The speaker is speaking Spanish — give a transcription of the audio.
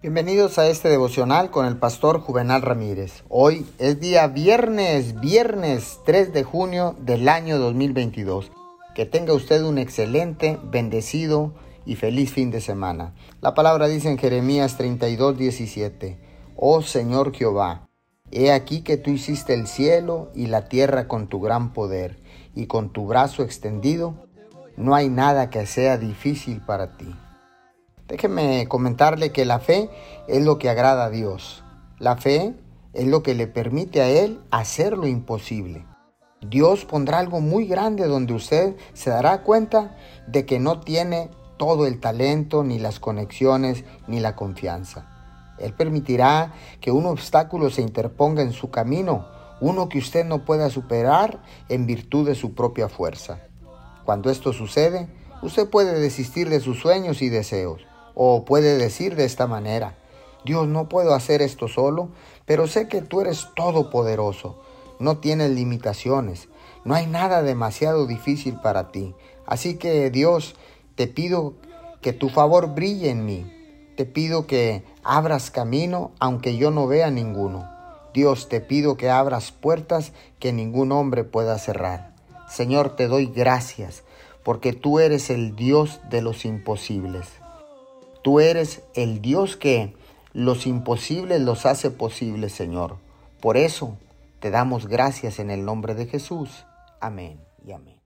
Bienvenidos a este devocional con el pastor Juvenal Ramírez. Hoy es día viernes, viernes 3 de junio del año 2022. Que tenga usted un excelente, bendecido y feliz fin de semana. La palabra dice en Jeremías 32, 17. Oh Señor Jehová, he aquí que tú hiciste el cielo y la tierra con tu gran poder y con tu brazo extendido. No hay nada que sea difícil para ti. Déjeme comentarle que la fe es lo que agrada a Dios. La fe es lo que le permite a Él hacer lo imposible. Dios pondrá algo muy grande donde usted se dará cuenta de que no tiene todo el talento, ni las conexiones, ni la confianza. Él permitirá que un obstáculo se interponga en su camino, uno que usted no pueda superar en virtud de su propia fuerza. Cuando esto sucede, usted puede desistir de sus sueños y deseos. O puede decir de esta manera, Dios, no puedo hacer esto solo, pero sé que tú eres todopoderoso, no tienes limitaciones, no hay nada demasiado difícil para ti. Así que Dios, te pido que tu favor brille en mí, te pido que abras camino aunque yo no vea ninguno. Dios, te pido que abras puertas que ningún hombre pueda cerrar. Señor, te doy gracias porque tú eres el Dios de los imposibles. Tú eres el Dios que los imposibles los hace posibles, Señor. Por eso te damos gracias en el nombre de Jesús. Amén y amén.